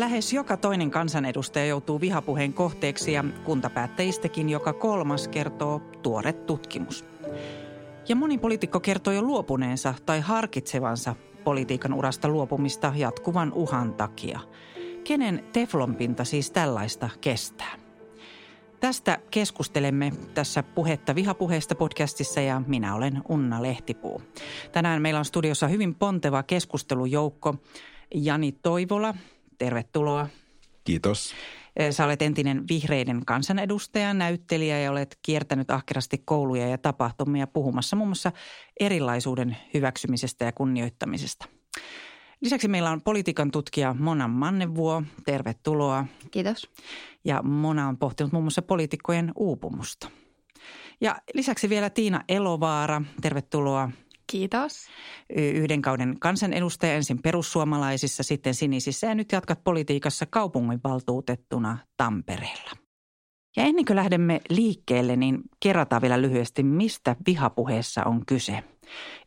Lähes joka toinen kansanedustaja joutuu vihapuheen kohteeksi ja kuntapäättäjistäkin joka kolmas kertoo tuore tutkimus. Ja moni poliitikko kertoo jo luopuneensa tai harkitsevansa politiikan urasta luopumista jatkuvan uhan takia. Kenen teflonpinta siis tällaista kestää? Tästä keskustelemme tässä Puhetta vihapuheesta podcastissa ja minä olen Unna Lehtipuu. Tänään meillä on studiossa hyvin ponteva keskustelujoukko. Jani Toivola, tervetuloa. Kiitos. Sä olet entinen vihreiden kansanedustaja, näyttelijä ja olet kiertänyt ahkerasti kouluja ja tapahtumia puhumassa muun muassa erilaisuuden hyväksymisestä ja kunnioittamisesta. Lisäksi meillä on politiikan tutkija Mona Mannevuo. Tervetuloa. Kiitos. Ja Mona on pohtinut muun muassa poliitikkojen uupumusta. Ja lisäksi vielä Tiina Elovaara. Tervetuloa. Kiitos. Yhden kauden kansanedustaja ensin perussuomalaisissa, sitten sinisissä ja nyt jatkat politiikassa kaupunginvaltuutettuna Tampereella. Ja ennen kuin lähdemme liikkeelle, niin kerrataan vielä lyhyesti, mistä vihapuheessa on kyse.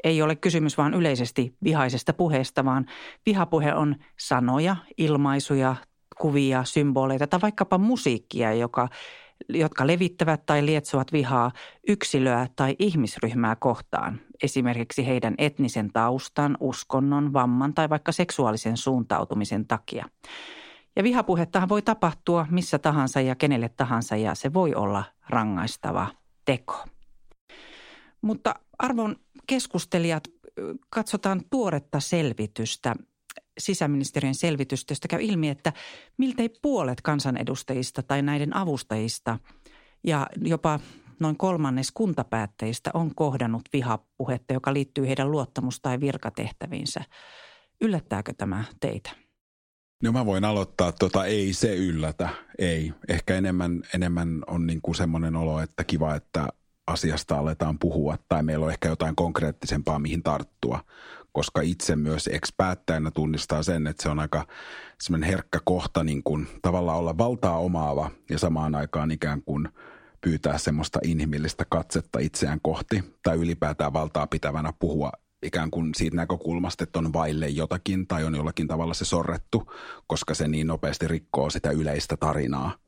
Ei ole kysymys vain yleisesti vihaisesta puheesta, vaan vihapuhe on sanoja, ilmaisuja, kuvia, symboleita tai vaikkapa musiikkia, joka, jotka levittävät tai lietsovat vihaa yksilöä tai ihmisryhmää kohtaan, esimerkiksi heidän etnisen taustan, uskonnon, vamman tai vaikka seksuaalisen suuntautumisen takia. Ja vihapuhettahan voi tapahtua missä tahansa ja kenelle tahansa ja se voi olla rangaistava teko. Mutta arvon keskustelijat, katsotaan tuoretta selvitystä, sisäministeriön selvitystä, käy ilmi, että miltei puolet kansanedustajista tai näiden avustajista ja jopa noin kolmannes kuntapäättäjistä on kohdannut vihapuhetta, joka liittyy heidän luottamus- tai virkatehtäviinsä. Yllättääkö tämä teitä? No mä voin aloittaa, tota, ei se yllätä, ei. Ehkä enemmän, enemmän on niin kuin semmoinen olo, että kiva, että asiasta aletaan puhua tai meillä on ehkä jotain konkreettisempaa, mihin tarttua, koska itse myös ex-päättäjänä tunnistaa sen, että se on aika semmoinen herkkä kohta niin kuin tavallaan olla valtaa omaava ja samaan aikaan ikään kuin pyytää semmoista inhimillistä katsetta itseään kohti tai ylipäätään valtaa pitävänä puhua ikään kuin siitä näkökulmasta, että on vaille jotakin tai on jollakin tavalla se sorrettu, koska se niin nopeasti rikkoo sitä yleistä tarinaa –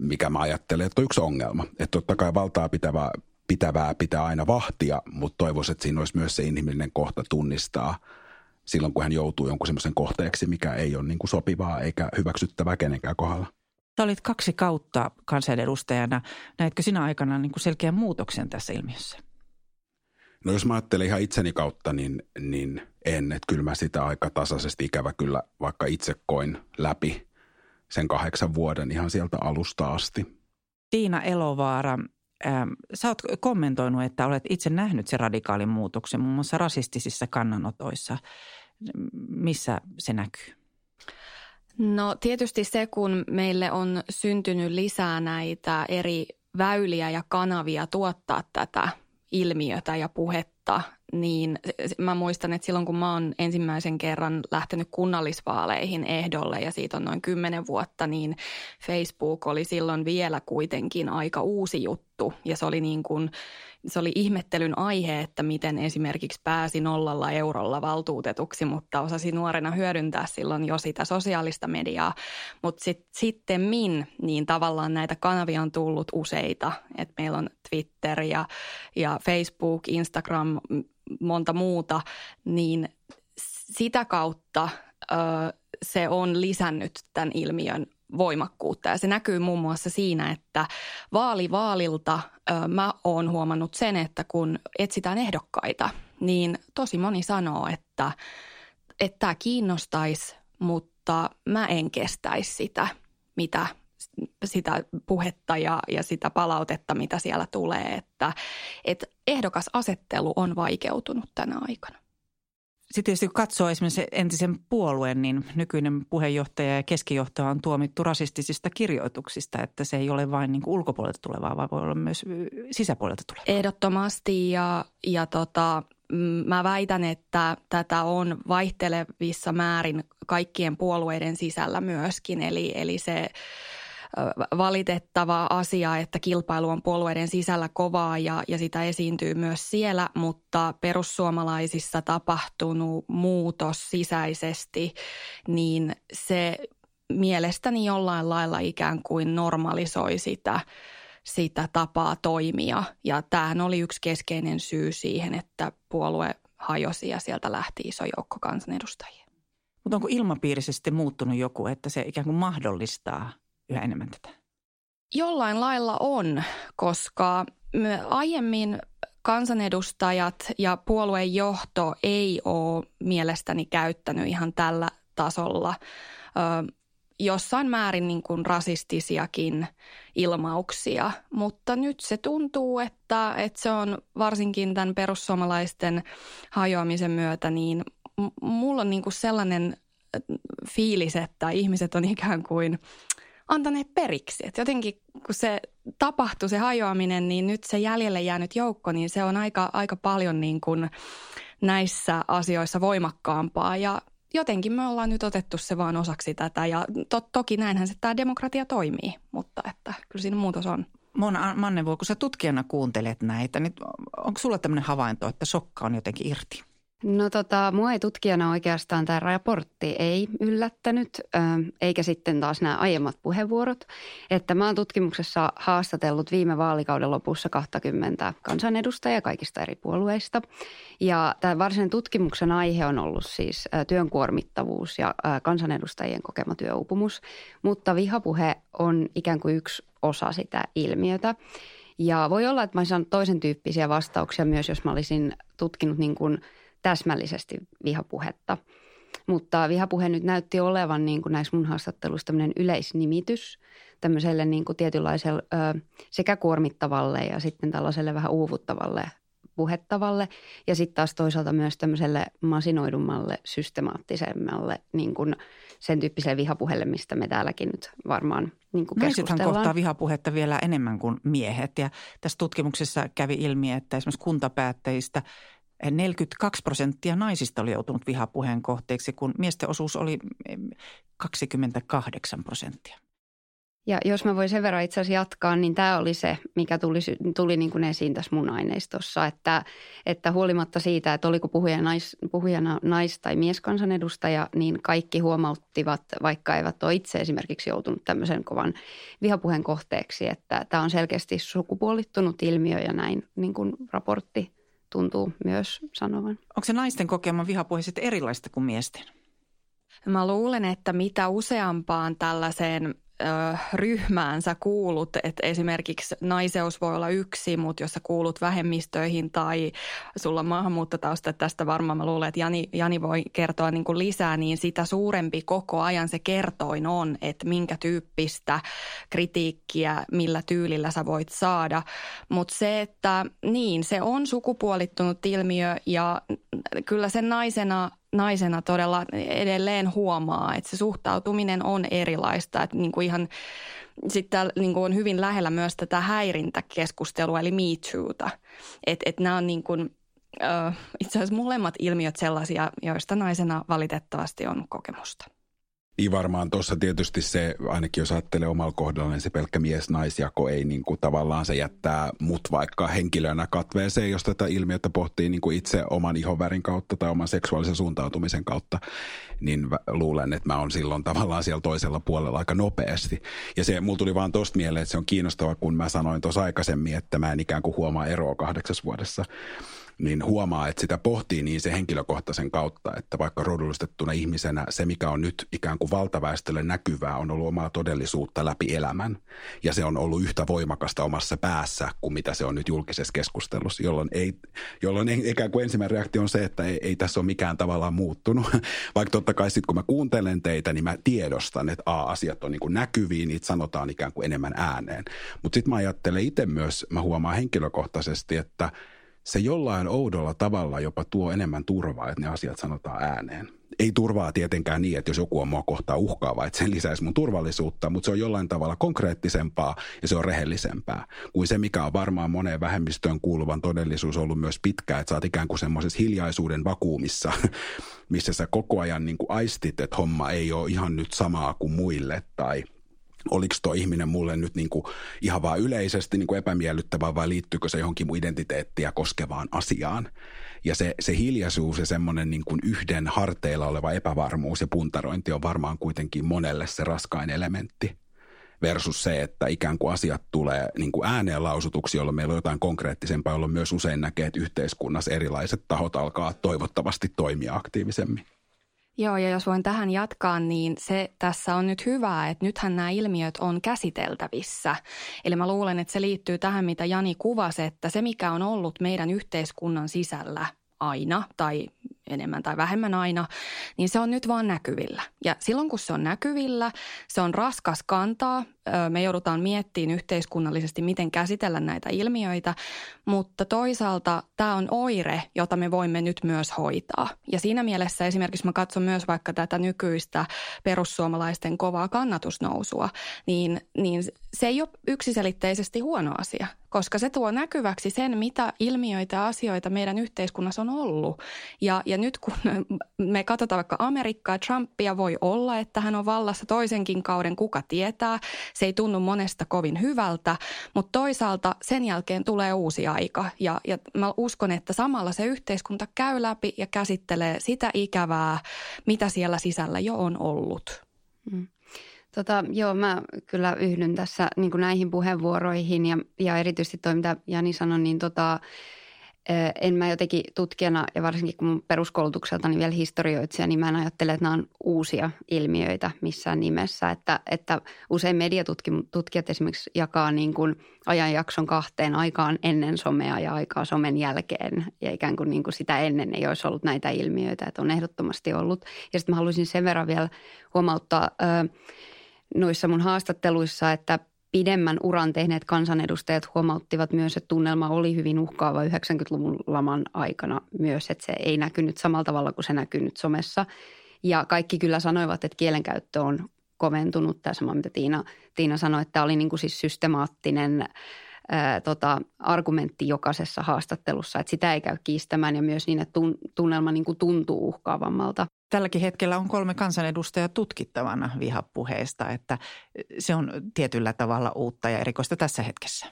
mikä mä ajattelen, että on yksi ongelma. Että totta kai valtaa pitävää, pitävää pitää aina vahtia, mutta toivoisin, että siinä olisi myös se inhimillinen kohta tunnistaa silloin, kun hän joutuu jonkun semmoisen kohteeksi, mikä ei ole niin kuin sopivaa eikä hyväksyttävää kenenkään kohdalla. Sä olit kaksi kautta kansanedustajana. Näetkö sinä aikana niin kuin selkeän muutoksen tässä ilmiössä? No jos mä ajattelen ihan itseni kautta, niin, niin en. Että kyllä mä sitä aika tasaisesti ikävä kyllä vaikka itse koin läpi sen kahdeksan vuoden ihan sieltä alusta asti. Tiina Elovaara, ähm, sä oot kommentoinut, että olet itse nähnyt sen radikaalin muutoksen muun muassa rasistisissa kannanotoissa. Missä se näkyy? No tietysti se, kun meille on syntynyt lisää näitä eri väyliä ja kanavia tuottaa tätä ilmiötä ja puhetta, niin mä muistan, että silloin kun mä oon ensimmäisen kerran lähtenyt kunnallisvaaleihin ehdolle ja siitä on noin kymmenen vuotta, niin Facebook oli silloin vielä kuitenkin aika uusi juttu ja se oli niin kuin – se oli ihmettelyn aihe, että miten esimerkiksi pääsi nollalla eurolla valtuutetuksi, mutta osasi nuorena hyödyntää silloin jo sitä sosiaalista mediaa. Mutta sit, sitten min, niin tavallaan näitä kanavia on tullut useita. Et meillä on Twitter ja, ja Facebook, Instagram, monta muuta, niin sitä kautta ö, se on lisännyt tämän ilmiön voimakkuutta. Ja se näkyy muun muassa siinä, että vaali vaalilta ö, mä oon huomannut sen, että kun etsitään ehdokkaita, niin tosi moni sanoo, että tämä kiinnostaisi, mutta mä en kestäisi sitä, mitä sitä puhetta ja, ja sitä palautetta, mitä siellä tulee, että, että ehdokasasettelu on vaikeutunut tänä aikana. Sitten tietysti kun katsoo esimerkiksi entisen puolueen, niin nykyinen puheenjohtaja ja keskijohtaja on tuomittu rasistisista kirjoituksista, että se ei ole vain niin kuin ulkopuolelta tulevaa, vaan voi olla myös sisäpuolelta tulevaa. Ehdottomasti ja, ja tota, mä väitän, että tätä on vaihtelevissa määrin kaikkien puolueiden sisällä myöskin, eli, eli se – valitettava asia, että kilpailu on puolueiden sisällä kovaa ja, ja sitä esiintyy myös siellä, mutta perussuomalaisissa tapahtunut muutos sisäisesti, niin se mielestäni jollain lailla ikään kuin normalisoi sitä, sitä tapaa toimia. Ja tämähän oli yksi keskeinen syy siihen, että puolue hajosi ja sieltä lähti iso joukko kansanedustajia. Mutta onko ilmapiirissä muuttunut joku, että se ikään kuin mahdollistaa yhä enemmän tätä? Jollain lailla on, koska aiemmin kansanedustajat ja puolueen johto ei ole mielestäni käyttänyt ihan tällä tasolla ö, jossain määrin niin kuin rasistisiakin ilmauksia, mutta nyt se tuntuu, että, että se on varsinkin tämän perussuomalaisten hajoamisen myötä, niin mulla on niin kuin sellainen fiilis, että ihmiset on ikään kuin antaneet periksi. Et jotenkin kun se tapahtui se hajoaminen, niin nyt se jäljelle jäänyt joukko, niin se on aika, aika paljon niin kuin näissä asioissa voimakkaampaa ja jotenkin me ollaan nyt otettu se vaan osaksi tätä ja to, toki näinhän se tämä demokratia toimii, mutta että kyllä siinä muutos on. Mona Mannevoi, kun sä tutkijana kuuntelet näitä, niin onko sulla tämmöinen havainto, että sokka on jotenkin irti? No tota, mua ei tutkijana oikeastaan tämä raportti ei yllättänyt, eikä sitten taas nämä aiemmat puheenvuorot. Että mä oon tutkimuksessa haastatellut viime vaalikauden lopussa 20 kansanedustajaa kaikista eri puolueista. Ja tämä varsinainen tutkimuksen aihe on ollut siis työn kuormittavuus ja kansanedustajien kokema työuupumus. Mutta vihapuhe on ikään kuin yksi osa sitä ilmiötä. Ja voi olla, että mä olisin saanut toisen tyyppisiä vastauksia myös, jos mä olisin tutkinut niin kuin – täsmällisesti vihapuhetta. Mutta vihapuhe nyt näytti olevan niin kuin näissä mun haastatteluissa tämmöinen yleisnimitys tämmöiselle niin kuin tietynlaiselle ö, sekä kuormittavalle ja sitten tällaiselle vähän uuvuttavalle puhettavalle ja sitten taas toisaalta myös tämmöiselle masinoidummalle, systemaattisemmalle niin kuin sen tyyppiselle vihapuheelle, mistä me täälläkin nyt varmaan niin kuin Naisethan kohtaa vihapuhetta vielä enemmän kuin miehet ja tässä tutkimuksessa kävi ilmi, että esimerkiksi kuntapäättäjistä 42 prosenttia naisista oli joutunut vihapuheen kohteeksi, kun miesten osuus oli 28 prosenttia. Ja jos mä voin sen verran itse asiassa jatkaa, niin tämä oli se, mikä tuli, tuli niin kuin esiin tässä mun aineistossa, että, että huolimatta siitä, että oliko puhuja nais, puhujana nais- tai mieskansanedustaja, niin kaikki huomauttivat, vaikka eivät ole itse esimerkiksi joutunut tämmöisen kovan vihapuheen kohteeksi, että tämä on selkeästi sukupuolittunut ilmiö ja näin niin kuin raportti tuntuu myös sanovan. Onko se naisten kokema vihapuhe sitten erilaista kuin miesten? Mä luulen, että mitä useampaan tällaiseen ryhmään sä kuulut, että esimerkiksi naiseus voi olla yksi, mutta jos sä kuulut vähemmistöihin tai sulla on maahanmuuttotausta, tästä varmaan mä luulen, että Jani, Jani voi kertoa niin kuin lisää, niin sitä suurempi koko ajan se kertoin on, että minkä tyyppistä kritiikkiä, millä tyylillä sä voit saada. Mutta se, että niin, se on sukupuolittunut ilmiö ja kyllä sen naisena naisena todella edelleen huomaa, että se suhtautuminen on erilaista. Että niin kuin ihan sitten niin kuin on hyvin lähellä myös tätä häirintäkeskustelua, eli Me Too'ta. Että et nämä on niin kuin, itse asiassa molemmat ilmiöt sellaisia, joista naisena valitettavasti on kokemusta. Niin varmaan tuossa tietysti se, ainakin jos ajattelee omalla kohdalla, niin se pelkkä mies-naisjako ei niin kuin tavallaan se jättää mut vaikka henkilönä katveeseen, jos tätä ilmiötä pohtii niin kuin itse oman ihonvärin kautta tai oman seksuaalisen suuntautumisen kautta, niin luulen, että mä oon silloin tavallaan siellä toisella puolella aika nopeasti. Ja se, mulla tuli vaan tosta mieleen, että se on kiinnostava, kun mä sanoin tuossa aikaisemmin, että mä en ikään kuin huomaa eroa kahdeksas vuodessa niin huomaa, että sitä pohtii niin se henkilökohtaisen kautta, että vaikka rodullistettuna ihmisenä se, mikä on nyt ikään kuin valtaväestölle näkyvää, on ollut omaa todellisuutta läpi elämän. Ja se on ollut yhtä voimakasta omassa päässä kuin mitä se on nyt julkisessa keskustelussa, jolloin, ei, jolloin ikään kuin ensimmäinen reaktio on se, että ei, ei tässä ole mikään tavallaan muuttunut. Vaikka totta kai sitten kun mä kuuntelen teitä, niin mä tiedostan, että A, asiat on niin kuin näkyviä, niitä sanotaan ikään kuin enemmän ääneen. Mutta sitten mä ajattelen itse myös, mä huomaan henkilökohtaisesti, että – se jollain oudolla tavalla jopa tuo enemmän turvaa, että ne asiat sanotaan ääneen. Ei turvaa tietenkään niin, että jos joku on mua kohtaan uhkaava, että se lisäisi mun turvallisuutta, mutta se on jollain tavalla konkreettisempaa ja se on rehellisempää kuin se, mikä on varmaan moneen vähemmistöön kuuluvan todellisuus ollut myös pitkään, että sä oot ikään kuin semmoisessa hiljaisuuden vakuumissa, missä sä koko ajan niin kuin aistit, että homma ei ole ihan nyt samaa kuin muille tai – oliko tuo ihminen mulle nyt niin kuin ihan vaan yleisesti niin kuin epämiellyttävää vai liittyykö se johonkin mun identiteettiä koskevaan asiaan. Ja se, se hiljaisuus ja semmoinen niin kuin yhden harteilla oleva epävarmuus ja puntarointi on varmaan kuitenkin monelle se raskain elementti versus se, että ikään kuin asiat tulee niin kuin ääneen lausutuksi, jolloin meillä on jotain konkreettisempaa, jolloin myös usein näkee, että yhteiskunnassa erilaiset tahot alkaa toivottavasti toimia aktiivisemmin. Joo, ja jos voin tähän jatkaa, niin se tässä on nyt hyvää, että nythän nämä ilmiöt on käsiteltävissä. Eli mä luulen, että se liittyy tähän, mitä Jani kuvasi, että se mikä on ollut meidän yhteiskunnan sisällä aina tai enemmän tai vähemmän aina, niin se on nyt vaan näkyvillä. Ja silloin kun se on näkyvillä, se on raskas kantaa. Me joudutaan miettimään yhteiskunnallisesti, miten käsitellä näitä ilmiöitä, mutta toisaalta tämä on oire, jota me voimme nyt myös hoitaa. Ja siinä mielessä esimerkiksi mä katson myös vaikka tätä nykyistä perussuomalaisten kovaa kannatusnousua, niin, niin se ei ole yksiselitteisesti huono asia, koska se tuo näkyväksi sen, mitä ilmiöitä ja asioita meidän yhteiskunnassa on ollut. Ja, ja nyt kun me katsotaan vaikka Amerikkaa, Trumpia voi olla, että hän on vallassa toisenkin kauden, kuka tietää. Se ei tunnu monesta kovin hyvältä, mutta toisaalta sen jälkeen tulee uusi aika. Ja, ja mä uskon, että samalla se yhteiskunta käy läpi ja käsittelee sitä ikävää, mitä siellä sisällä jo on ollut. Mm. Tota, joo, mä kyllä yhdyn tässä niin näihin puheenvuoroihin ja, ja erityisesti toi, mitä Jani sanoi, niin tota, en mä jotenkin tutkijana ja varsinkin kun mun peruskoulutukselta niin vielä historioitsija, niin mä en ajattele, että nämä on uusia ilmiöitä missään nimessä. Että, että usein mediatutkijat esimerkiksi jakaa niin kuin ajanjakson kahteen aikaan ennen somea ja aikaa somen jälkeen. Ja ikään kuin, niin kuin sitä ennen ei olisi ollut näitä ilmiöitä, että on ehdottomasti ollut. Ja sitten mä haluaisin sen verran vielä huomauttaa noissa mun haastatteluissa, että pidemmän uran tehneet kansanedustajat huomauttivat myös, että tunnelma oli hyvin uhkaava 90-luvun laman aikana myös, että se ei näkynyt samalla tavalla kuin se näkyy nyt somessa. Ja kaikki kyllä sanoivat, että kielenkäyttö on koventunut. Tämä sama, mitä Tiina, Tiina sanoi, että tämä oli niin kuin siis systemaattinen ää, tota, argumentti jokaisessa haastattelussa, että sitä ei käy kiistämään ja myös niin, että tunnelma niin kuin tuntuu uhkaavammalta. Tälläkin hetkellä on kolme kansanedustajaa tutkittavana vihapuheesta, että se on tietyllä tavalla uutta ja erikoista tässä hetkessä.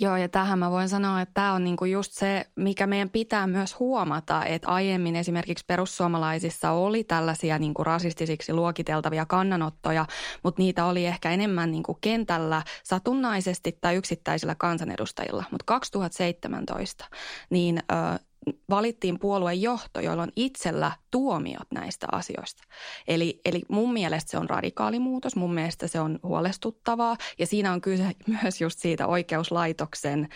Joo, ja tähän mä voin sanoa, että tämä on niinku just se, mikä meidän pitää myös huomata, että aiemmin esimerkiksi perussuomalaisissa oli tällaisia niinku rasistisiksi luokiteltavia kannanottoja, mutta niitä oli ehkä enemmän niinku kentällä satunnaisesti tai yksittäisillä kansanedustajilla. Mutta 2017 niin ö, valittiin puolueen johto, jolla on itsellä tuomiot näistä asioista. Eli, eli mun mielestä se on radikaali muutos, mun mielestä se on huolestuttavaa ja siinä on kyse myös just siitä oikeuslaitoksen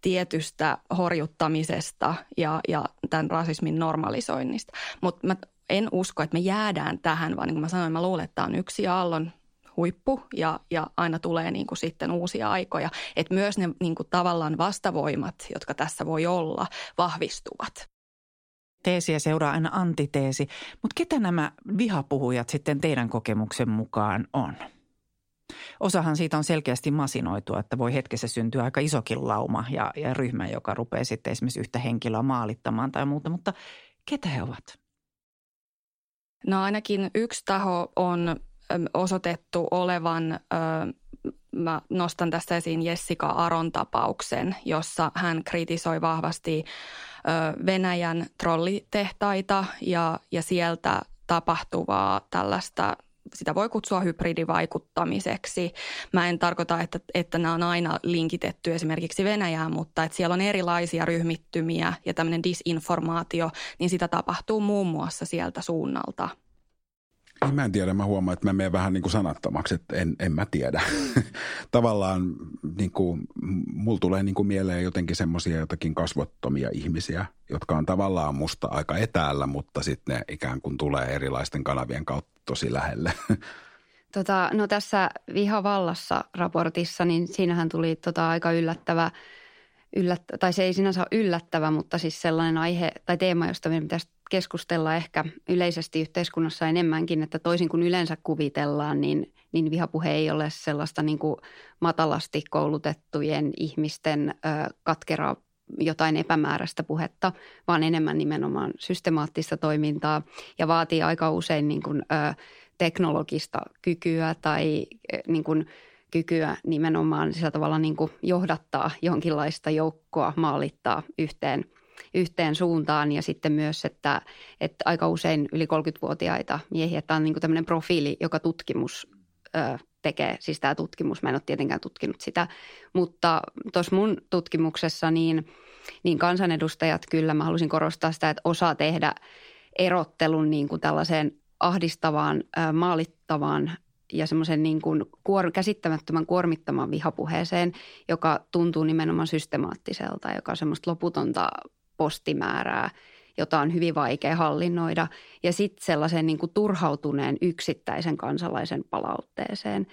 tietystä horjuttamisesta ja, ja tämän rasismin normalisoinnista. Mutta mä en usko, että me jäädään tähän, vaan niin kuin mä sanoin, mä luulen, että tämä on yksi aallon huippu ja, ja aina tulee niin kuin sitten uusia aikoja. Että myös ne niin kuin tavallaan vastavoimat, jotka tässä voi olla, vahvistuvat. Teesiä seuraa aina antiteesi, mutta ketä nämä vihapuhujat sitten teidän kokemuksen mukaan on? Osahan siitä on selkeästi masinoitua, että voi hetkessä syntyä aika isokin lauma ja, ja ryhmä, joka rupeaa sitten esimerkiksi yhtä henkilöä maalittamaan tai muuta, mutta ketä he ovat? No ainakin yksi taho on osoitettu olevan, mä nostan tästä esiin Jessica Aron tapauksen, jossa hän kritisoi vahvasti Venäjän trollitehtaita ja, ja sieltä tapahtuvaa tällaista sitä voi kutsua hybridivaikuttamiseksi. Mä en tarkoita, että, että nämä on aina linkitetty esimerkiksi Venäjään, mutta että siellä on erilaisia ryhmittymiä ja tämmöinen disinformaatio, niin sitä tapahtuu muun muassa sieltä suunnalta – niin mä en tiedä, mä huomaan, että mä menen vähän niin kuin sanattomaksi, että en, en mä tiedä. Tavallaan niin kuin, mulla tulee niin kuin mieleen jotenkin semmoisia jotakin kasvottomia ihmisiä, jotka on tavallaan musta aika etäällä, mutta sitten ne ikään kuin tulee erilaisten kanavien kautta tosi lähelle. Tota, no tässä Vihavallassa raportissa, niin siinähän tuli tota aika yllättävä – yllät, tai se ei sinänsä ole yllättävä, mutta siis sellainen aihe tai teema, josta meidän pitäisi keskustella ehkä yleisesti yhteiskunnassa enemmänkin, että toisin kuin yleensä kuvitellaan, niin, niin vihapuhe ei ole sellaista niin kuin matalasti koulutettujen ihmisten ö, katkeraa jotain epämääräistä puhetta, vaan enemmän nimenomaan systemaattista toimintaa ja vaatii aika usein niin kuin, ö, teknologista kykyä tai niin kuin, kykyä nimenomaan sillä tavalla niin kuin johdattaa jonkinlaista joukkoa, maalittaa yhteen, yhteen suuntaan ja sitten myös, että, että aika usein yli 30-vuotiaita miehiä, tämä on niin tämmöinen profiili, joka tutkimus ö, tekee, siis tämä tutkimus, mä en ole tietenkään tutkinut sitä, mutta tuossa mun tutkimuksessa niin, niin kansanedustajat kyllä, mä halusin korostaa sitä, että osaa tehdä erottelun niin kuin tällaiseen ahdistavaan, maalittavaan ja semmoisen niin kuin kuor- käsittämättömän kuormittaman vihapuheeseen, joka tuntuu nimenomaan systemaattiselta, joka on semmoista loputonta postimäärää – jota on hyvin vaikea hallinnoida, ja sitten sellaisen niin kuin turhautuneen yksittäisen kansalaisen palautteeseen.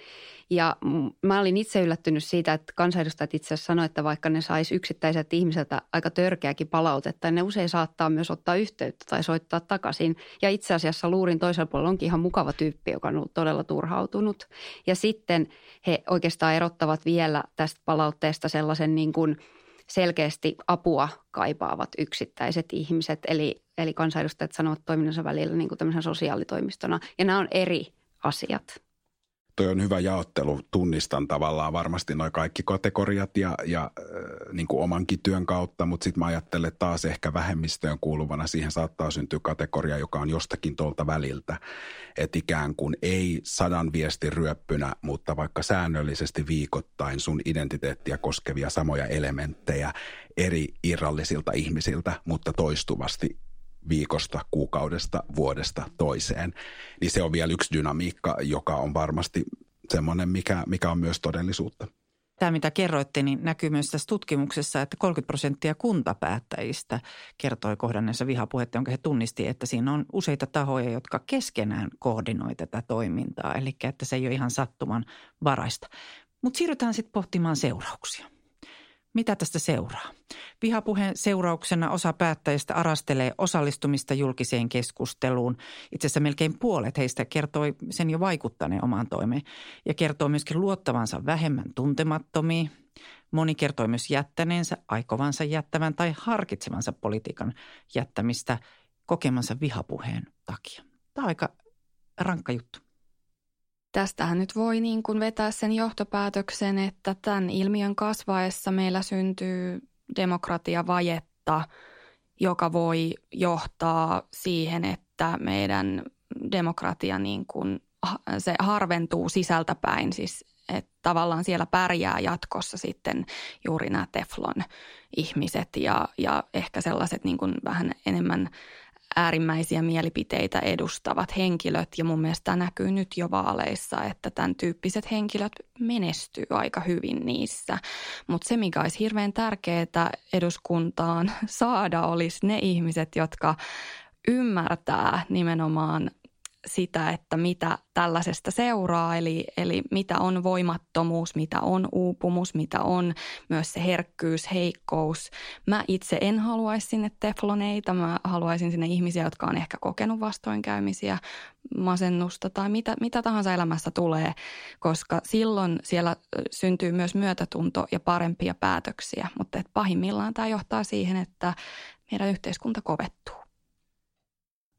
Ja mä olin itse yllättynyt siitä, että kansanedustajat itse asiassa sanoivat, että vaikka ne sais yksittäiset ihmiseltä aika törkeäkin palautetta, ne usein saattaa myös ottaa yhteyttä tai soittaa takaisin. Ja itse asiassa luurin toisella puolella onkin ihan mukava tyyppi, joka on ollut todella turhautunut. Ja sitten he oikeastaan erottavat vielä tästä palautteesta sellaisen niin kuin – selkeästi apua kaipaavat yksittäiset ihmiset, eli, eli kansanedustajat sanovat toiminnansa välillä niin kuin sosiaalitoimistona. Ja nämä on eri asiat toi on hyvä jaottelu. Tunnistan tavallaan varmasti noin kaikki kategoriat ja, ja äh, niin kuin omankin työn kautta, mutta sitten mä ajattelen että taas ehkä vähemmistöön kuuluvana siihen saattaa syntyä kategoria, joka on jostakin tuolta väliltä. Että ikään kuin ei sadan viestin ryöppynä, mutta vaikka säännöllisesti viikoittain sun identiteettiä koskevia samoja elementtejä eri irrallisilta ihmisiltä, mutta toistuvasti viikosta, kuukaudesta, vuodesta toiseen. Niin se on vielä yksi dynamiikka, joka on varmasti semmoinen, mikä, mikä on myös todellisuutta. Tämä, mitä kerroitte, niin näkyy myös tässä tutkimuksessa, että 30 prosenttia kuntapäättäjistä kertoi kohdanneensa vihapuhetta, jonka he tunnisti, että siinä on useita tahoja, jotka keskenään koordinoi tätä toimintaa. Eli että se ei ole ihan sattuman varaista. Mutta siirrytään sitten pohtimaan seurauksia. Mitä tästä seuraa? Vihapuheen seurauksena osa päättäjistä arastelee osallistumista julkiseen keskusteluun. Itse asiassa melkein puolet heistä kertoi sen jo vaikuttaneen omaan toimeen ja kertoo myöskin luottavansa vähemmän tuntemattomiin. Moni kertoi myös jättäneensä, aikovansa jättävän tai harkitsevansa politiikan jättämistä kokemansa vihapuheen takia. Tämä on aika rankka juttu. Tästähän nyt voi niin kuin vetää sen johtopäätöksen, että tämän ilmiön kasvaessa meillä syntyy demokratiavajetta, joka voi johtaa siihen, että meidän demokratia niin kuin, se harventuu sisältäpäin, siis että tavallaan siellä pärjää jatkossa sitten juuri nämä teflon ihmiset ja, ja ehkä sellaiset niin kuin vähän enemmän äärimmäisiä mielipiteitä edustavat henkilöt ja mun mielestä tämä näkyy nyt jo vaaleissa, että tämän tyyppiset henkilöt menestyy aika hyvin niissä. Mutta se, mikä olisi hirveän tärkeää eduskuntaan saada, olisi ne ihmiset, jotka ymmärtää nimenomaan sitä, että mitä tällaisesta seuraa, eli, eli mitä on voimattomuus, mitä on uupumus, mitä on myös se herkkyys, heikkous. Mä itse en haluaisi sinne tefloneita, mä haluaisin sinne ihmisiä, jotka on ehkä kokenut vastoinkäymisiä, masennusta tai mitä, mitä tahansa elämässä tulee, koska silloin siellä syntyy myös myötätunto ja parempia päätöksiä, mutta et pahimmillaan tämä johtaa siihen, että meidän yhteiskunta kovettuu.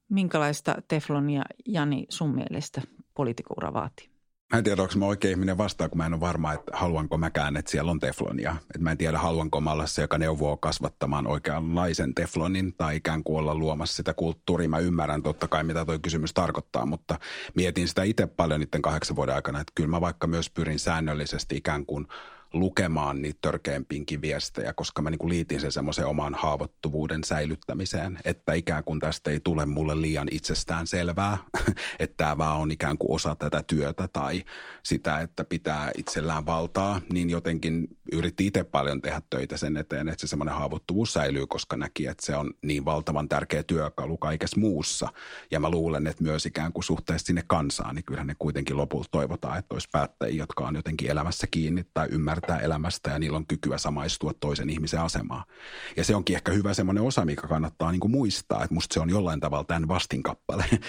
Minkälaista teflonia Jani sun mielestä poliitikuura vaatii? Mä en tiedä, onko mä oikein ihminen vastaan, kun mä en ole varma, että haluanko mäkään, että siellä on teflonia. Et mä en tiedä, haluanko mä olla se, joka neuvoo kasvattamaan oikeanlaisen teflonin tai ikään kuin olla luomassa sitä kulttuuria. Mä ymmärrän totta kai, mitä toi kysymys tarkoittaa, mutta mietin sitä itse paljon niiden kahdeksan vuoden aikana, että kyllä mä vaikka myös pyrin säännöllisesti ikään kuin – lukemaan niitä törkeämpiinkin viestejä, koska mä niin liitin sen semmoisen oman haavoittuvuuden säilyttämiseen, että ikään kuin tästä ei tule mulle liian itsestään selvää, että tämä vaan on ikään kuin osa tätä työtä tai sitä, että pitää itsellään valtaa, niin jotenkin yritti itse paljon tehdä töitä sen eteen, että se semmoinen haavoittuvuus säilyy, koska näki, että se on niin valtavan tärkeä työkalu kaikessa muussa. Ja mä luulen, että myös ikään kuin suhteessa sinne kansaan, niin kyllähän ne kuitenkin lopulta toivotaan, että olisi päättäjiä, jotka on jotenkin elämässä kiinni tai ymmärtää elämästä ja niillä on kykyä samaistua toisen ihmisen asemaan. Ja se onkin ehkä hyvä semmoinen osa, mikä kannattaa niin kuin muistaa, että musta se on jollain tavalla tämän vastinkappale.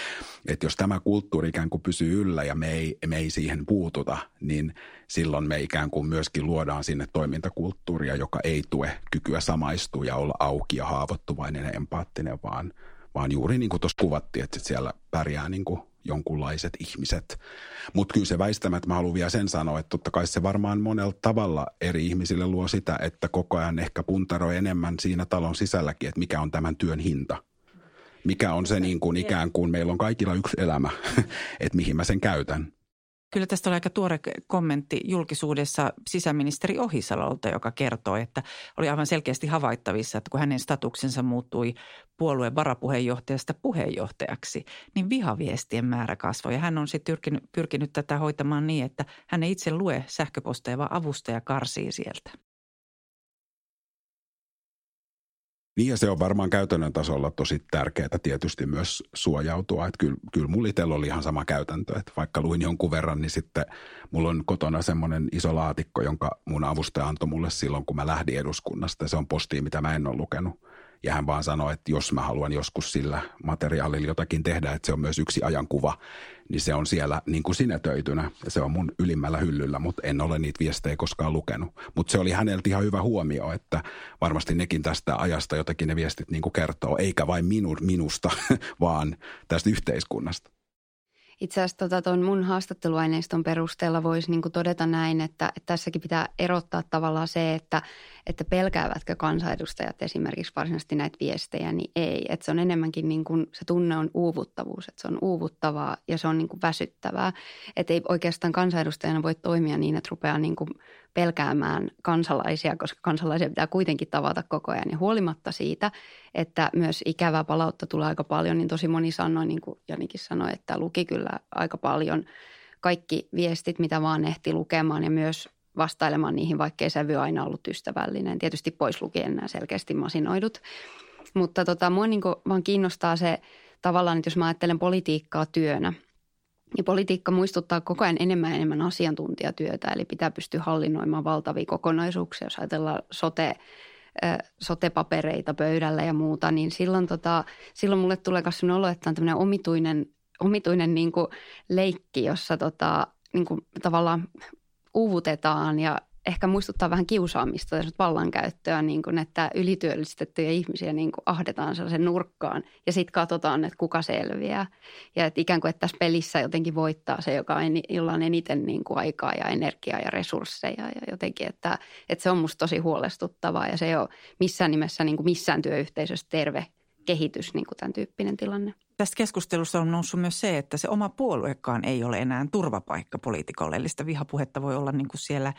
että jos tämä kulttuuri ikään kuin pysyy yllä ja me ei, me ei siihen puututa, niin silloin me ikään kuin myöskin luodaan sinne toimintakulttuuria, joka ei tue kykyä samaistua ja olla auki ja haavoittuvainen ja empaattinen, vaan, vaan juuri niin kuin tuossa kuvattiin, että siellä pärjää niin kuin jonkunlaiset ihmiset. Mutta kyllä se väistämättä, mä haluan vielä sen sanoa, että totta kai se varmaan monella tavalla eri ihmisille luo sitä, että koko ajan ehkä puntaroi enemmän siinä talon sisälläkin, että mikä on tämän työn hinta. Mikä on se niin kuin ikään kuin meillä on kaikilla yksi elämä, että mihin mä sen käytän. Kyllä tästä oli aika tuore kommentti julkisuudessa sisäministeri Ohisalolta, joka kertoi, että oli aivan selkeästi havaittavissa, että kun hänen statuksensa muuttui puolueen varapuheenjohtajasta puheenjohtajaksi, niin vihaviestien määrä kasvoi. Ja hän on sitten pyrkinyt, pyrkinyt tätä hoitamaan niin, että hän ei itse lue sähköposteja, vaan avustaja karsii sieltä. Niin ja se on varmaan käytännön tasolla tosi tärkeää tietysti myös suojautua. Että kyllä, kyllä mulla itsellä oli ihan sama käytäntö, että vaikka luin jonkun verran, niin sitten mulla on kotona semmoinen iso laatikko, jonka mun avustaja antoi mulle silloin, kun mä lähdin eduskunnasta. Se on postia, mitä mä en ole lukenut. Ja hän vaan sanoi, että jos mä haluan joskus sillä materiaalilla jotakin tehdä, että se on myös yksi ajankuva, niin se on siellä niin kuin sinetöitynä. Se on mun ylimmällä hyllyllä, mutta en ole niitä viestejä koskaan lukenut. Mutta se oli häneltä ihan hyvä huomio, että varmasti nekin tästä ajasta jotakin ne viestit niin kuin kertoo, eikä vain minu, minusta, vaan tästä yhteiskunnasta. Itse asiassa tota, tuon mun haastatteluaineiston perusteella voisi niin todeta näin, että, että tässäkin pitää erottaa tavallaan se, että, että pelkäävätkö kansanedustajat esimerkiksi varsinaisesti näitä viestejä, niin ei. Että se on enemmänkin niin kuin, se tunne on uuvuttavuus, että se on uuvuttavaa ja se on niin kuin väsyttävää. Että ei oikeastaan kansanedustajana voi toimia niin, että rupeaa niin kuin pelkäämään kansalaisia, koska kansalaisia pitää kuitenkin tavata koko ajan. Ja huolimatta siitä, että myös ikävää palautta tulee aika paljon, niin tosi moni sanoi, niin kuin Janikin sanoi, että luki kyllä aika paljon kaikki viestit, mitä vaan ehti lukemaan ja myös vastailemaan niihin, vaikkei sävy aina ollut ystävällinen. Tietysti pois lukien nämä selkeästi masinoidut. Mutta tota, mua niin vaan kiinnostaa se tavallaan, että jos mä ajattelen politiikkaa työnä – ja politiikka muistuttaa koko ajan enemmän ja enemmän asiantuntijatyötä, eli pitää pystyä hallinnoimaan valtavia kokonaisuuksia. Jos ajatellaan sote, sote-papereita pöydällä ja muuta, niin silloin, tota, silloin mulle tulee myös olo, että on tämmöinen omituinen, omituinen niin kuin leikki, jossa tota, niin kuin tavallaan uuvutetaan ja ehkä muistuttaa vähän kiusaamista tai vallankäyttöä, niin kuin, että ylityöllistettyjä ihmisiä niin kuin ahdetaan sellaisen nurkkaan ja sitten katsotaan, että kuka selviää. Ja että ikään kuin, että tässä pelissä jotenkin voittaa se, joka on, jolla on eniten niin kuin aikaa ja energiaa ja resursseja ja jotenkin, että, että se on musta tosi huolestuttavaa ja se ei ole missään nimessä niin kuin missään työyhteisössä terve kehitys, niin kuin tämän tyyppinen tilanne. Tästä keskustelussa on noussut myös se, että se oma puoluekaan ei ole enää turvapaikka poliitikolle. Eli sitä vihapuhetta voi olla niin kuin siellä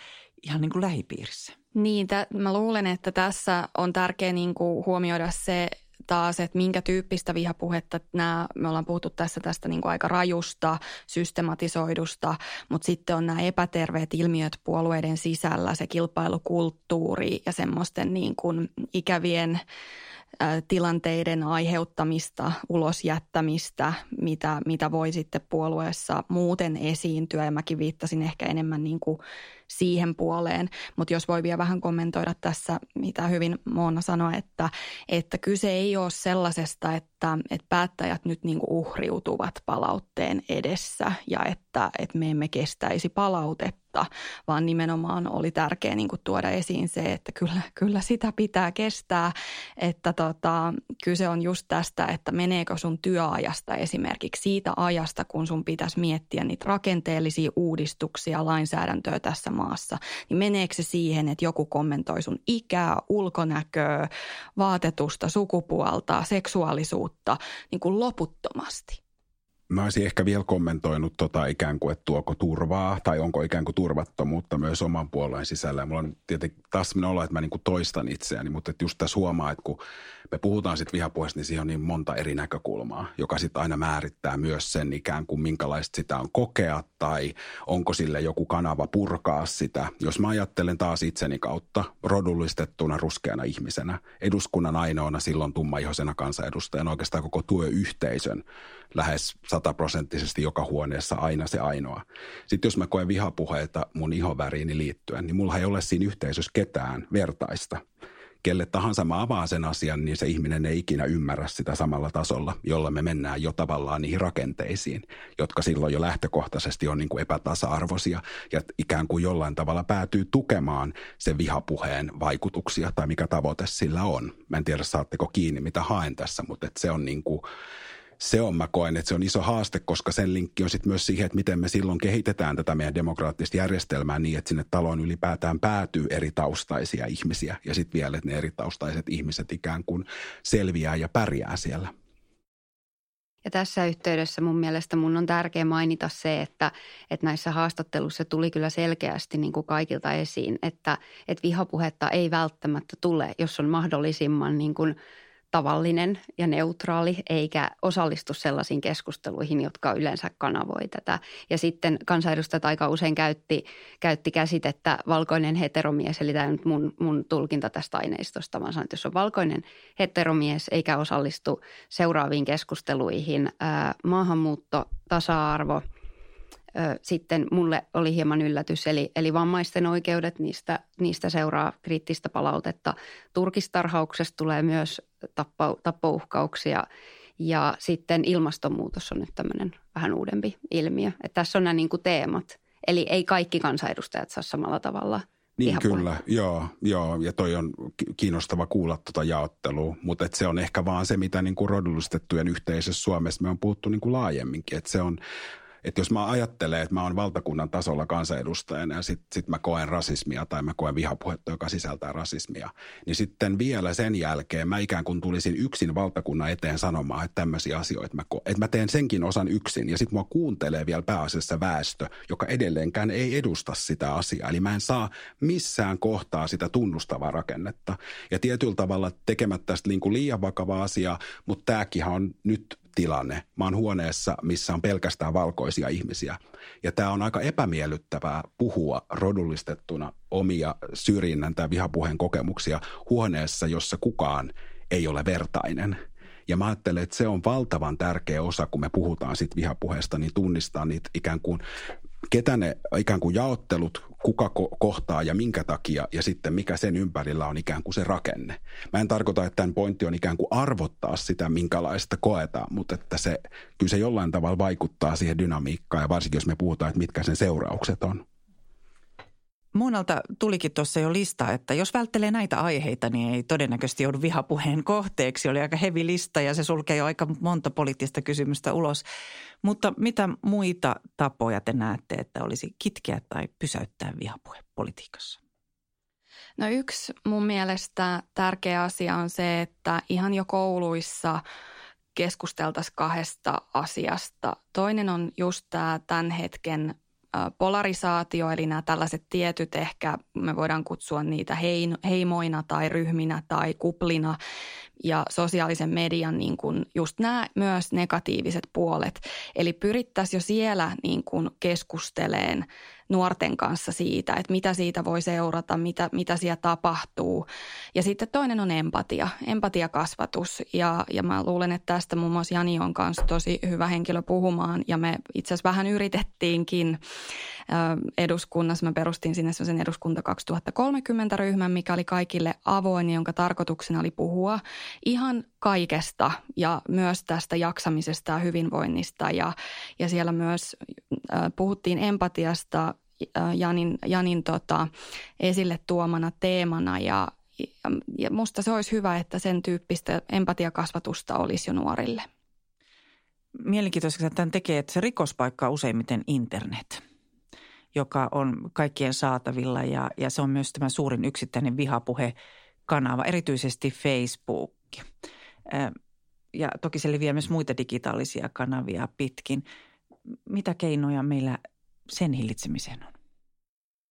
ihan niin kuin lähipiirissä. Niin, t- mä luulen, että tässä on tärkeää niin kuin huomioida se taas, että minkä tyyppistä vihapuhetta nämä, me ollaan puhuttu tässä tästä niin kuin aika rajusta, systematisoidusta, mutta sitten on nämä epäterveet ilmiöt puolueiden sisällä, se kilpailukulttuuri ja semmoisten niin kuin ikävien tilanteiden aiheuttamista, ulosjättämistä, mitä, mitä voi sitten puolueessa muuten esiintyä. Ja mäkin viittasin ehkä enemmän niin kuin siihen puoleen. Mutta jos voi vielä vähän kommentoida tässä, mitä hyvin Moona sanoi, että, että kyse ei ole sellaisesta, että, että päättäjät nyt niin kuin uhriutuvat palautteen edessä ja että, että me emme kestäisi palautetta, vaan nimenomaan oli tärkeää niin kuin tuoda esiin se, että kyllä, kyllä sitä pitää kestää, että tota, kyse on just tästä, että meneekö sun työajasta esimerkiksi siitä ajasta, kun sun pitäisi miettiä niitä rakenteellisia uudistuksia, lainsäädäntöä tässä maassa, niin meneekö se siihen, että joku kommentoi sun ikää, ulkonäköä, vaatetusta, sukupuolta, seksuaalisuutta niin kuin loputtomasti? Mä olisin ehkä vielä kommentoinut tota ikään kuin, että tuoko turvaa tai onko ikään kuin turvattomuutta myös oman puolueen sisällä. Ja mulla on tietenkin taas sellainen olo, että mä niin kuin toistan itseäni, mutta että just tässä huomaa, että kun me puhutaan sitten vihapuheesta, niin siihen on niin monta eri näkökulmaa, joka sitten aina määrittää myös sen ikään kuin minkälaista sitä on kokea tai onko sille joku kanava purkaa sitä. Jos mä ajattelen taas itseni kautta rodullistettuna ruskeana ihmisenä, eduskunnan ainoana silloin tummaihoisena kansanedustajana, oikeastaan koko työyhteisön lähes sataprosenttisesti joka huoneessa aina se ainoa. Sitten jos mä koen vihapuheita mun ihoväriini liittyen, niin mulla ei ole siinä yhteisössä ketään vertaista – kelle tahansa mä avaan sen asian, niin se ihminen ei ikinä ymmärrä sitä samalla tasolla, jolla me mennään jo tavallaan niihin rakenteisiin, jotka silloin jo lähtökohtaisesti on niin kuin epätasa-arvoisia ja ikään kuin jollain tavalla päätyy tukemaan sen vihapuheen vaikutuksia tai mikä tavoite sillä on. Mä en tiedä, saatteko kiinni, mitä haen tässä, mutta se on niin kuin se on, mä koen, että se on iso haaste, koska sen linkki on sitten myös siihen, että miten me silloin kehitetään tätä meidän demokraattista järjestelmää niin, että sinne taloon ylipäätään päätyy eri taustaisia ihmisiä ja sitten vielä, että ne eri taustaiset ihmiset ikään kuin selviää ja pärjää siellä. Ja tässä yhteydessä mun mielestä mun on tärkeää mainita se, että, että näissä haastatteluissa tuli kyllä selkeästi niin kuin kaikilta esiin, että, että vihapuhetta ei välttämättä tule, jos on mahdollisimman niin kuin – tavallinen ja neutraali, eikä osallistu sellaisiin keskusteluihin, jotka yleensä kanavoi tätä. Ja sitten kansanedustajat aika usein käytti, käytti käsitettä valkoinen heteromies, eli tämä nyt mun, mun tulkinta tästä aineistosta, vaan sanoin, että jos on valkoinen heteromies eikä osallistu seuraaviin keskusteluihin, ää, maahanmuutto, tasa-arvo – sitten mulle oli hieman yllätys, eli, eli vammaisten oikeudet, niistä, niistä seuraa kriittistä palautetta. Turkistarhauksesta tulee myös tappo, tappouhkauksia ja sitten ilmastonmuutos on nyt tämmöinen vähän uudempi ilmiö. Että tässä on nämä niin kuin teemat, eli ei kaikki kansanedustajat saa samalla tavalla – niin Ihan kyllä, joo, joo, ja toi on kiinnostava kuulla tuota jaottelua, mutta se on ehkä vaan se, mitä niin kuin rodullistettujen yhteisössä Suomessa me on puhuttu niin kuin laajemminkin, että se on että jos mä ajattelen, että mä oon valtakunnan tasolla kansanedustajana ja sitten sit mä koen rasismia tai mä koen vihapuhetta, joka sisältää rasismia, niin sitten vielä sen jälkeen mä ikään kuin tulisin yksin valtakunnan eteen sanomaan, että tämmöisiä asioita mä koen. Että mä teen senkin osan yksin ja sitten mua kuuntelee vielä pääasiassa väestö, joka edelleenkään ei edusta sitä asiaa. Eli mä en saa missään kohtaa sitä tunnustavaa rakennetta. Ja tietyllä tavalla tekemättä tästä niin kuin liian vakava asia, mutta tämäkin on nyt tilanne. Mä oon huoneessa, missä on pelkästään valkoisia ihmisiä. Ja tämä on aika epämiellyttävää puhua rodullistettuna omia syrjinnän tai vihapuheen kokemuksia huoneessa, jossa kukaan ei ole vertainen. Ja mä ajattelen, että se on valtavan tärkeä osa, kun me puhutaan siitä vihapuheesta, niin tunnistaa niitä ikään kuin ketä ne ikään kuin jaottelut, kuka ko- kohtaa ja minkä takia ja sitten mikä sen ympärillä on ikään kuin se rakenne. Mä en tarkoita, että tämän pointti on ikään kuin arvottaa sitä, minkälaista koetaan, mutta että se, kyllä se jollain tavalla vaikuttaa siihen dynamiikkaan ja varsinkin jos me puhutaan, että mitkä sen seuraukset on. Muunalta tulikin tuossa jo lista, että jos välttelee näitä aiheita, niin ei todennäköisesti joudu vihapuheen kohteeksi. Oli aika hevi lista ja se sulkee jo aika monta poliittista kysymystä ulos. Mutta mitä muita tapoja te näette, että olisi kitkeä tai pysäyttää vihapuhe politiikassa? No yksi mun mielestä tärkeä asia on se, että ihan jo kouluissa keskusteltaisiin kahdesta asiasta. Toinen on just tämä tämän hetken polarisaatio, eli nämä tällaiset tietyt ehkä, me voidaan kutsua niitä heimoina tai ryhminä tai kuplina ja sosiaalisen median niin kuin just nämä myös negatiiviset puolet. Eli pyrittäisiin jo siellä niin kuin keskusteleen nuorten kanssa siitä, että mitä siitä voi seurata, mitä, mitä siellä tapahtuu. Ja sitten toinen on empatia, empatiakasvatus. Ja, ja mä luulen, että tästä muun muassa Jani on kanssa tosi hyvä henkilö puhumaan. Ja me itse asiassa vähän yritettiinkin eduskunnassa. Mä perustin sinne sellaisen eduskunta 2030-ryhmän, mikä oli kaikille avoin, jonka tarkoituksena oli puhua ihan kaikesta ja myös tästä jaksamisesta ja hyvinvoinnista. Ja, ja siellä myös puhuttiin empatiasta Janin, Janin tota, esille tuomana teemana ja, ja musta se olisi hyvä, että sen tyyppistä empatiakasvatusta olisi jo nuorille. Mielenkiintoista tämän tekee, että se rikospaikka on useimmiten internet, joka on kaikkien saatavilla ja, ja se on myös tämä suurin yksittäinen vihapuhekanava, erityisesti Facebook. Ja toki se leviää myös muita digitaalisia kanavia pitkin. Mitä keinoja meillä sen hillitsemiseen on?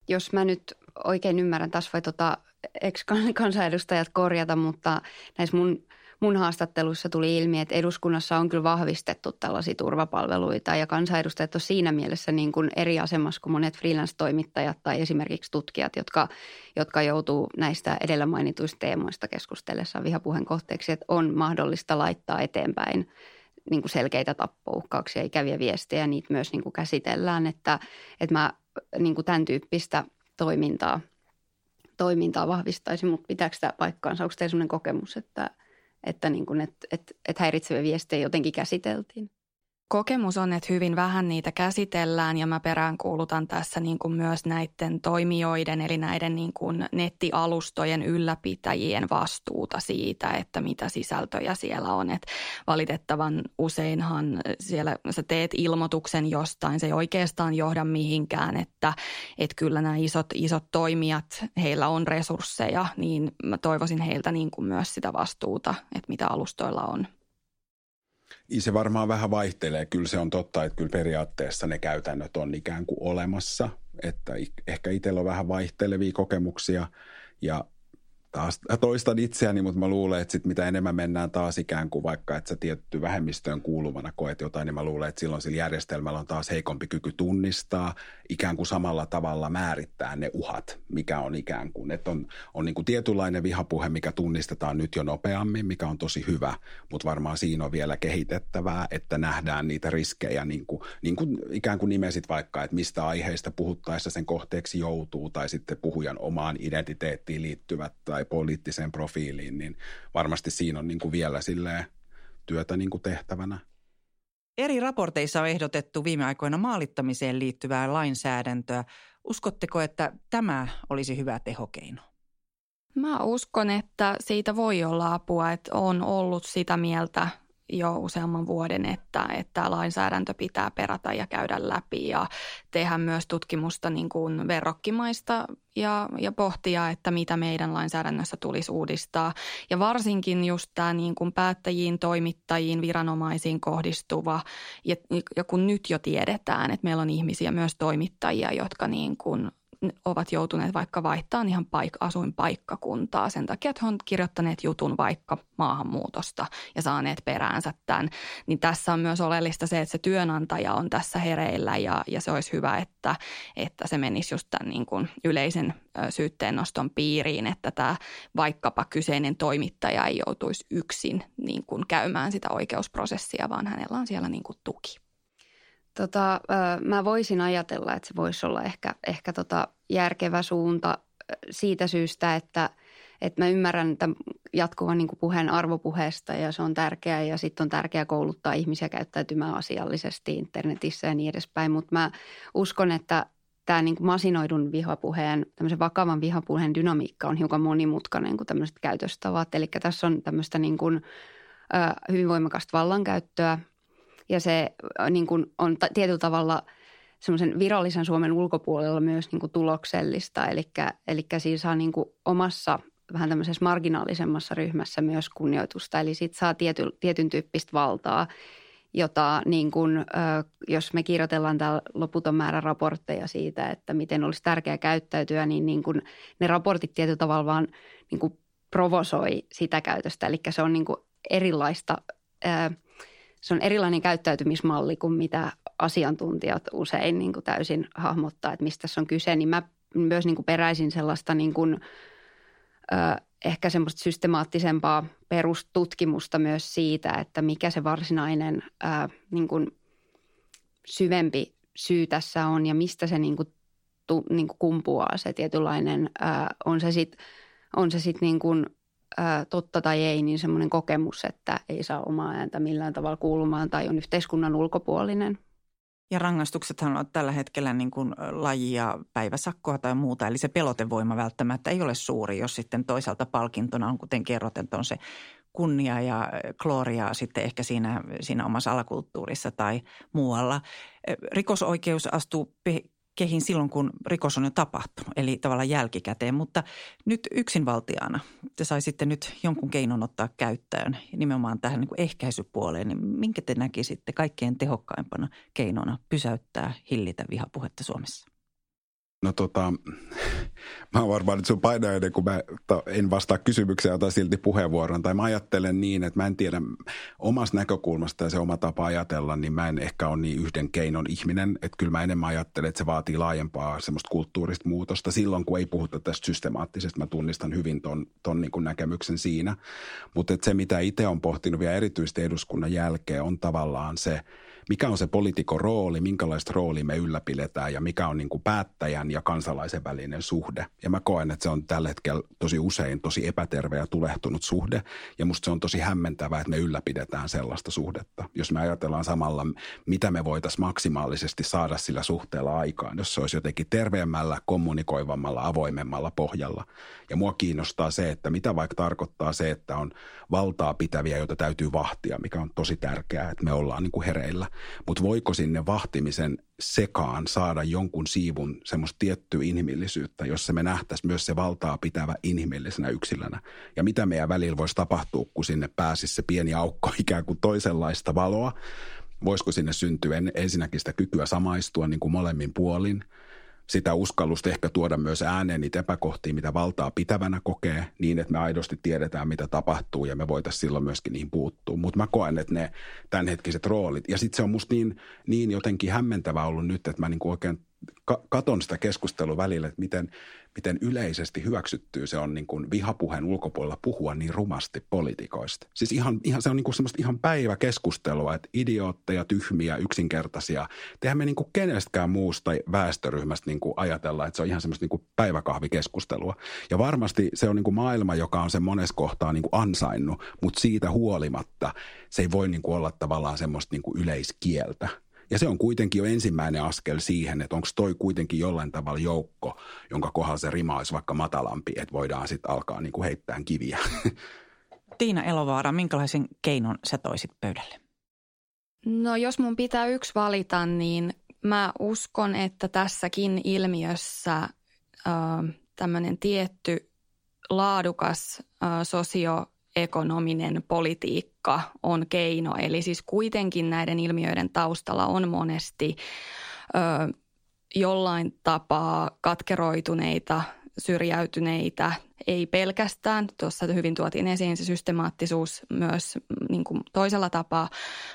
Jos mä nyt oikein ymmärrän, taas voi tota ex-kansanedustajat korjata, mutta näissä mun, mun haastatteluissa tuli ilmi, että eduskunnassa on kyllä vahvistettu tällaisia turvapalveluita ja kansanedustajat on siinä mielessä niin kuin eri asemassa kuin monet freelance-toimittajat tai esimerkiksi tutkijat, jotka, jotka joutuu näistä edellä mainituista teemoista keskustellessa vihapuheen kohteeksi, että on mahdollista laittaa eteenpäin – niin kuin selkeitä tappouhkauksia, ikäviä viestejä, niitä myös niin kuin käsitellään, että, että mä niin kuin tämän tyyppistä toimintaa, toimintaa vahvistaisin, mutta pitääkö tämä paikkaansa? Onko teillä sellainen kokemus, että, että, niin kuin, että, että, että häiritseviä viestejä jotenkin käsiteltiin? Kokemus on, että hyvin vähän niitä käsitellään ja mä peräänkuulutan tässä niin kuin myös näiden toimijoiden eli näiden niin kuin nettialustojen ylläpitäjien vastuuta siitä, että mitä sisältöjä siellä on. Et valitettavan useinhan siellä sä teet ilmoituksen jostain, se ei oikeastaan johda mihinkään, että, että kyllä nämä isot, isot toimijat, heillä on resursseja, niin mä toivoisin heiltä niin kuin myös sitä vastuuta, että mitä alustoilla on. Se varmaan vähän vaihtelee. Kyllä se on totta, että kyllä periaatteessa ne käytännöt on ikään kuin olemassa. Että ehkä itsellä on vähän vaihtelevia kokemuksia ja taas toistan itseäni, mutta mä luulen, että sit mitä enemmän mennään taas ikään kuin vaikka, että sä tietty vähemmistöön kuuluvana koet jotain, niin mä luulen, että silloin sillä järjestelmällä on taas heikompi kyky tunnistaa, ikään kuin samalla tavalla määrittää ne uhat, mikä on ikään kuin, että on, on niin kuin tietynlainen vihapuhe, mikä tunnistetaan nyt jo nopeammin, mikä on tosi hyvä, mutta varmaan siinä on vielä kehitettävää, että nähdään niitä riskejä, niin kuin, niin kuin ikään kuin nimesit vaikka, että mistä aiheista puhuttaessa sen kohteeksi joutuu, tai sitten puhujan omaan identiteettiin liittyvät tai poliittiseen profiiliin, niin varmasti siinä on niin kuin vielä työtä niin kuin tehtävänä. Eri raporteissa on ehdotettu viime aikoina maalittamiseen liittyvää lainsäädäntöä. Uskotteko, että tämä olisi hyvä tehokeino? Mä uskon, että siitä voi olla apua, että on ollut sitä mieltä jo useamman vuoden, että, että lainsäädäntö pitää perata ja käydä läpi ja tehdä myös tutkimusta niin kuin verrokkimaista ja, ja pohtia, että mitä meidän lainsäädännössä tulisi uudistaa. Ja varsinkin just tämä niin kuin päättäjiin, toimittajiin, viranomaisiin kohdistuva, ja, ja kun nyt jo tiedetään, että meillä on ihmisiä, myös toimittajia, jotka niin kuin ovat joutuneet vaikka vaihtamaan ihan paik- asuinpaikkakuntaa sen takia, että he ovat kirjoittaneet jutun vaikka maahanmuutosta ja saaneet peräänsä tämän. Niin tässä on myös oleellista se, että se työnantaja on tässä hereillä ja, ja se olisi hyvä, että, että se menisi just tämän niin kuin yleisen syytteennoston piiriin, että tämä vaikkapa kyseinen toimittaja ei joutuisi yksin niin kuin käymään sitä oikeusprosessia, vaan hänellä on siellä niin kuin tuki. Tota, mä voisin ajatella, että se voisi olla ehkä, ehkä tota järkevä suunta siitä syystä, että, että mä ymmärrän tämän jatkuvan niin puheen arvopuheesta ja se on tärkeää ja sitten on tärkeää kouluttaa ihmisiä käyttäytymään asiallisesti internetissä ja niin edespäin. Mutta mä uskon, että tämä niin masinoidun vihapuheen, tämmöisen vakavan vihapuheen dynamiikka on hiukan monimutkainen kuin tämmöiset käytöstavat. Eli tässä on tämmöistä niin kuin, hyvin voimakasta vallankäyttöä – ja se niin kuin on t- tietyllä tavalla semmoisen virallisen Suomen ulkopuolella myös niin kuin tuloksellista. Eli, siinä saa niin kuin omassa vähän tämmöisessä marginaalisemmassa ryhmässä myös kunnioitusta. Eli sitten saa tiety, tietyn tyyppistä valtaa, jota niin kuin, jos me kirjoitellaan täällä loputon määrä raportteja siitä, että miten olisi tärkeää käyttäytyä, niin, niin kuin ne raportit tietyllä tavalla vaan niin kuin provosoi sitä käytöstä. Eli se on niin kuin erilaista se on erilainen käyttäytymismalli kuin mitä asiantuntijat usein niin kuin täysin hahmottaa, että mistä tässä on kyse. Niin mä myös niin kuin peräisin sellaista niin kuin, ö, ehkä semmoista systemaattisempaa perustutkimusta myös siitä, että mikä se varsinainen ö, niin kuin syvempi syy tässä on ja mistä se niin kuin, tu, niin kuin kumpuaa se tietynlainen, ö, on se sitten on se sit niin kuin totta tai ei, niin semmoinen kokemus, että ei saa omaa ääntä millään tavalla kuulumaan tai on yhteiskunnan ulkopuolinen. Ja rangaistuksethan on tällä hetkellä niin kuin lajia päiväsakkoa tai muuta, eli se pelotevoima välttämättä ei ole suuri, jos sitten toisaalta palkintona on, kuten kerrot, että on se kunnia ja klooria sitten ehkä siinä, siinä omassa alakulttuurissa tai muualla. Rikosoikeus astuu kehin silloin, kun rikos on jo tapahtunut, eli tavallaan jälkikäteen. Mutta nyt yksinvaltiaana te saisitte nyt jonkun keinon ottaa käyttöön nimenomaan tähän niin kuin ehkäisypuoleen. Niin minkä te näkisitte kaikkein tehokkaimpana keinona pysäyttää, hillitä vihapuhetta Suomessa? No tota, mä oon varmaan nyt sun painajainen, kun mä en vastaa kysymykseen, otan silti puheenvuoron. Tai mä ajattelen niin, että mä en tiedä omasta näkökulmasta ja se oma tapa ajatella, niin mä en ehkä ole niin yhden keinon ihminen. Että kyllä mä enemmän ajattelen, että se vaatii laajempaa semmoista kulttuurista muutosta. Silloin, kun ei puhuta tästä systemaattisesti, mä tunnistan hyvin ton, ton niin kuin näkemyksen siinä. Mutta se, mitä itse on pohtinut vielä erityisesti eduskunnan jälkeen, on tavallaan se – mikä on se poliitikon rooli, minkälaista roolia me ylläpidetään ja mikä on niin kuin päättäjän ja kansalaisen välinen suhde. Ja mä koen, että se on tällä hetkellä tosi usein tosi epäterve ja tulehtunut suhde. Ja musta se on tosi hämmentävää, että me ylläpidetään sellaista suhdetta. Jos me ajatellaan samalla, mitä me voitaisiin maksimaalisesti saada sillä suhteella aikaan, jos se olisi jotenkin terveemmällä, kommunikoivammalla, avoimemmalla pohjalla. Ja mua kiinnostaa se, että mitä vaikka tarkoittaa se, että on valtaa pitäviä, joita täytyy vahtia, mikä on tosi tärkeää, että me ollaan niin kuin hereillä. Mutta voiko sinne vahtimisen sekaan saada jonkun siivun semmoista tiettyä inhimillisyyttä, jossa me nähtäisiin myös se valtaa pitävä inhimillisenä yksilönä. Ja mitä meidän välillä voisi tapahtua, kun sinne pääsisi se pieni aukko ikään kuin toisenlaista valoa. Voisiko sinne syntyä ensinnäkin sitä kykyä samaistua niin kuin molemmin puolin – sitä uskallusta ehkä tuoda myös ääneen niitä epäkohtia, mitä valtaa pitävänä kokee, niin että me aidosti tiedetään, mitä tapahtuu ja me voitaisiin silloin myöskin niihin puuttua. Mutta mä koen, että ne tämänhetkiset roolit, ja sitten se on musta niin, niin jotenkin hämmentävä ollut nyt, että mä niin oikein katon sitä keskustelua välillä, että miten, miten yleisesti hyväksyttyä se on niin kuin vihapuheen ulkopuolella puhua niin rumasti politikoista. Siis ihan, ihan, se on niin kuin semmoista ihan päiväkeskustelua, että idiootteja, tyhmiä, yksinkertaisia. Tehän me niin kuin kenestäkään muusta väestöryhmästä niin kuin ajatella, että se on ihan semmoista niin kuin päiväkahvikeskustelua. Ja varmasti se on niin kuin maailma, joka on sen monessa kohtaa niin kuin ansainnut, mutta siitä huolimatta se ei voi niin kuin olla tavallaan semmoista niin kuin yleiskieltä – ja se on kuitenkin jo ensimmäinen askel siihen, että onko toi kuitenkin jollain tavalla joukko, jonka kohdalla se rima olisi vaikka matalampi, että voidaan sitten alkaa niin kuin heittää kiviä. Tiina Elovaara, minkälaisen keinon sä toisit pöydälle? No jos mun pitää yksi valita, niin mä uskon, että tässäkin ilmiössä äh, tämmöinen tietty laadukas äh, sosio ekonominen politiikka on keino. Eli siis kuitenkin näiden ilmiöiden taustalla on monesti ö, jollain tapaa katkeroituneita, syrjäytyneitä, ei pelkästään. Tuossa hyvin tuotiin esiin se systemaattisuus myös niin kuin toisella tapaa,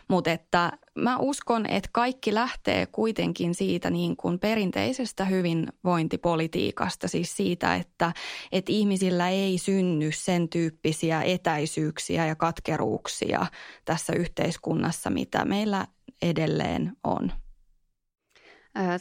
mutta että mä uskon, että kaikki lähtee kuitenkin siitä niin kuin perinteisestä hyvinvointipolitiikasta, siis siitä, että, että ihmisillä ei synny sen tyyppisiä etäisyyksiä ja katkeruuksia tässä yhteiskunnassa, mitä meillä edelleen on.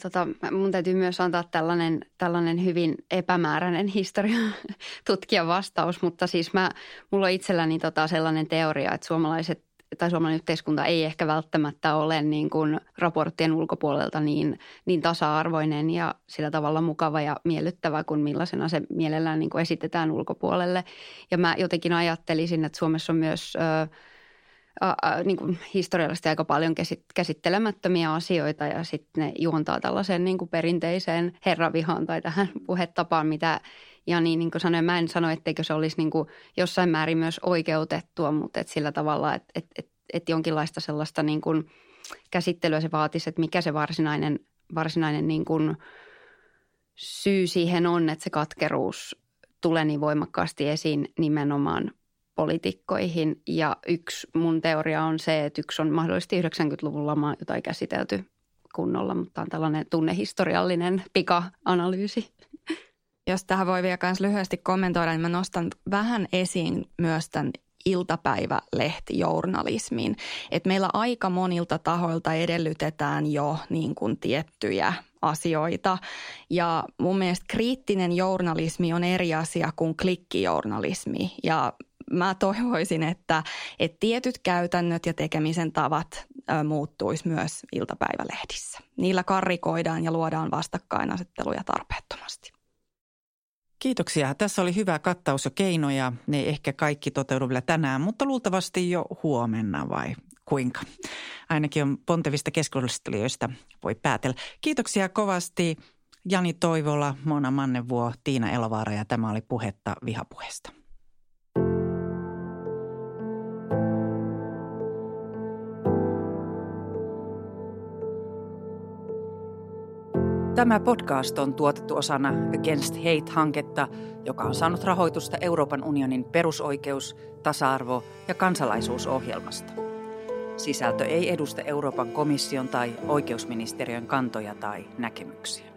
Tota, mun täytyy myös antaa tällainen, tällainen hyvin epämääräinen historia tutkia vastaus, mutta siis mä, mulla on itselläni tota sellainen teoria, että suomalaiset tai suomalainen yhteiskunta ei ehkä välttämättä ole niin kuin raporttien ulkopuolelta niin, niin tasa-arvoinen ja sillä tavalla mukava ja miellyttävä kuin millaisena se mielellään niin kuin esitetään ulkopuolelle. Ja mä jotenkin ajattelisin, että Suomessa on myös ö, ä, niin kuin historiallisesti aika paljon käsittelemättömiä asioita ja sitten ne juontaa tällaiseen niin kuin perinteiseen herravihaan tai tähän puhetapaan, mitä Jani niin kuin sanoi, mä en sano, etteikö se olisi niin kuin jossain määrin myös oikeutettua, mutta et sillä tavalla, että et, et, et jonkinlaista sellaista niin kuin käsittelyä se vaatisi, että mikä se varsinainen, varsinainen niin kuin syy siihen on, että se katkeruus tulee niin voimakkaasti esiin nimenomaan poliitikkoihin. Ja yksi mun teoria on se, että yksi on mahdollisesti 90-luvun lama, jota ei käsitelty kunnolla, mutta on tällainen tunnehistoriallinen pika-analyysi. Jos tähän voi vielä myös lyhyesti kommentoida, niin mä nostan vähän esiin myös tämän iltapäivälehtijournalismin. Että meillä aika monilta tahoilta edellytetään jo niin kuin tiettyjä asioita. Ja mun mielestä kriittinen journalismi on eri asia kuin klikkijournalismi. Ja mä toivoisin, että, että tietyt käytännöt ja tekemisen tavat muuttuisi myös iltapäivälehdissä. Niillä karrikoidaan ja luodaan vastakkainasetteluja tarpeettomasti. Kiitoksia. Tässä oli hyvä kattaus ja keinoja. Ne ehkä kaikki toteudu vielä tänään, mutta luultavasti jo huomenna vai kuinka? Ainakin on pontevista keskustelijoista voi päätellä. Kiitoksia kovasti Jani Toivola, Mona Mannevuo, Tiina Elovaara ja tämä oli puhetta vihapuheesta. Tämä podcast on tuotettu osana Against Hate-hanketta, joka on saanut rahoitusta Euroopan unionin perusoikeus-, tasa-arvo- ja kansalaisuusohjelmasta. Sisältö ei edusta Euroopan komission tai oikeusministeriön kantoja tai näkemyksiä.